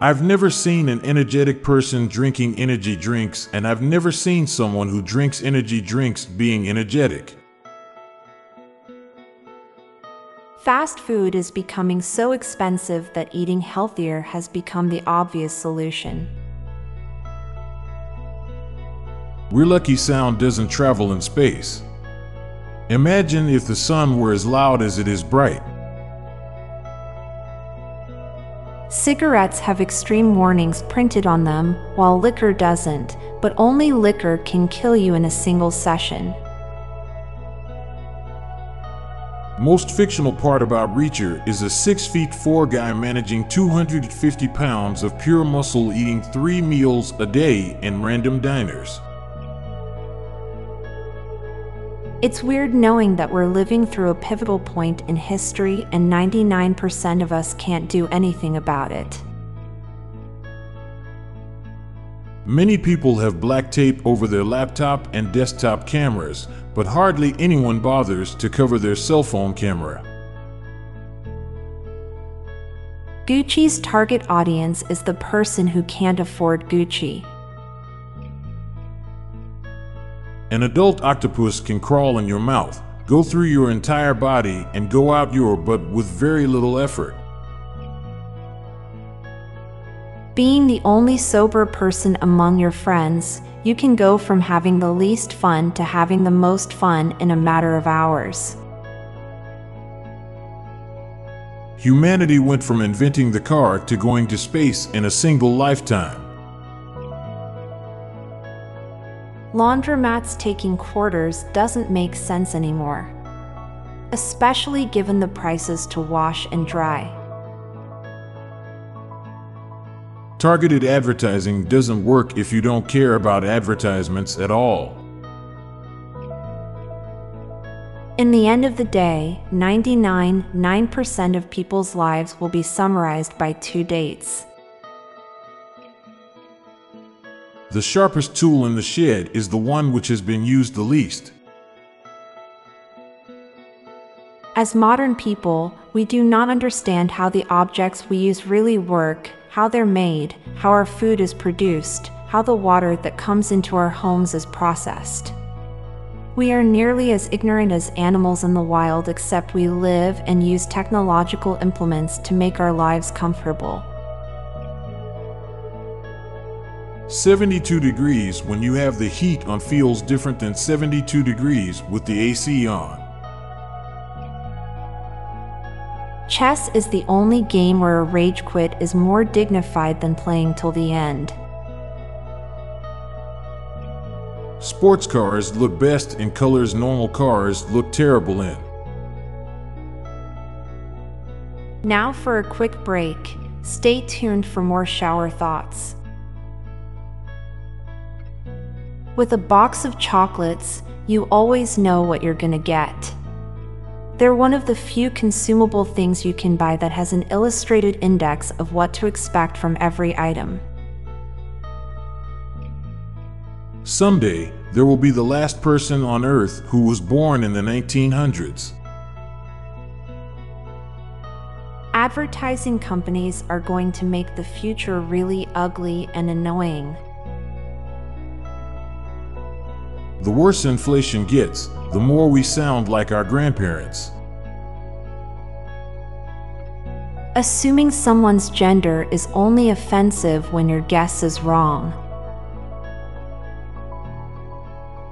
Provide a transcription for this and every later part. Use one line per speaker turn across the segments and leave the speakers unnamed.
I've never seen an energetic person drinking energy drinks, and I've never seen someone who drinks energy drinks being energetic.
Fast food is becoming so expensive that eating healthier has become the obvious solution.
We're lucky sound doesn't travel in space. Imagine if the sun were as loud as it is bright.
Cigarettes have extreme warnings printed on them, while liquor doesn't, but only liquor can kill you in a single session.
Most fictional part about Reacher is a 6 feet 4 guy managing 250 pounds of pure muscle eating three meals a day in random diners.
It's weird knowing that we're living through a pivotal point in history and 99% of us can't do anything about it.
Many people have black tape over their laptop and desktop cameras, but hardly anyone bothers to cover their cell phone camera.
Gucci's target audience is the person who can't afford Gucci.
An adult octopus can crawl in your mouth, go through your entire body, and go out your butt with very little effort.
Being the only sober person among your friends, you can go from having the least fun to having the most fun in a matter of hours.
Humanity went from inventing the car to going to space in a single lifetime.
Laundromats taking quarters doesn't make sense anymore. Especially given the prices to wash and dry.
Targeted advertising doesn't work if you don't care about advertisements at all.
In the end of the day, 99.9% of people's lives will be summarized by two dates.
The sharpest tool in the shed is the one which has been used the least.
As modern people, we do not understand how the objects we use really work how they're made, how our food is produced, how the water that comes into our homes is processed. We are nearly as ignorant as animals in the wild, except we live and use technological implements to make our lives comfortable.
72 degrees when you have the heat on feels different than 72 degrees with the AC on.
Chess is the only game where a rage quit is more dignified than playing till the end.
Sports cars look best in colors normal cars look terrible in.
Now for a quick break. Stay tuned for more shower thoughts. With a box of chocolates, you always know what you're gonna get. They're one of the few consumable things you can buy that has an illustrated index of what to expect from every item.
Someday, there will be the last person on Earth who was born in the 1900s.
Advertising companies are going to make the future really ugly and annoying.
The worse inflation gets, the more we sound like our grandparents.
Assuming someone's gender is only offensive when your guess is wrong.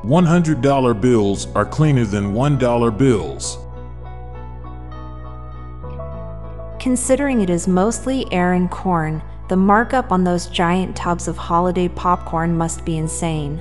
$100 bills are cleaner than $1 bills.
Considering it is mostly air and corn, the markup on those giant tubs of holiday popcorn must be insane.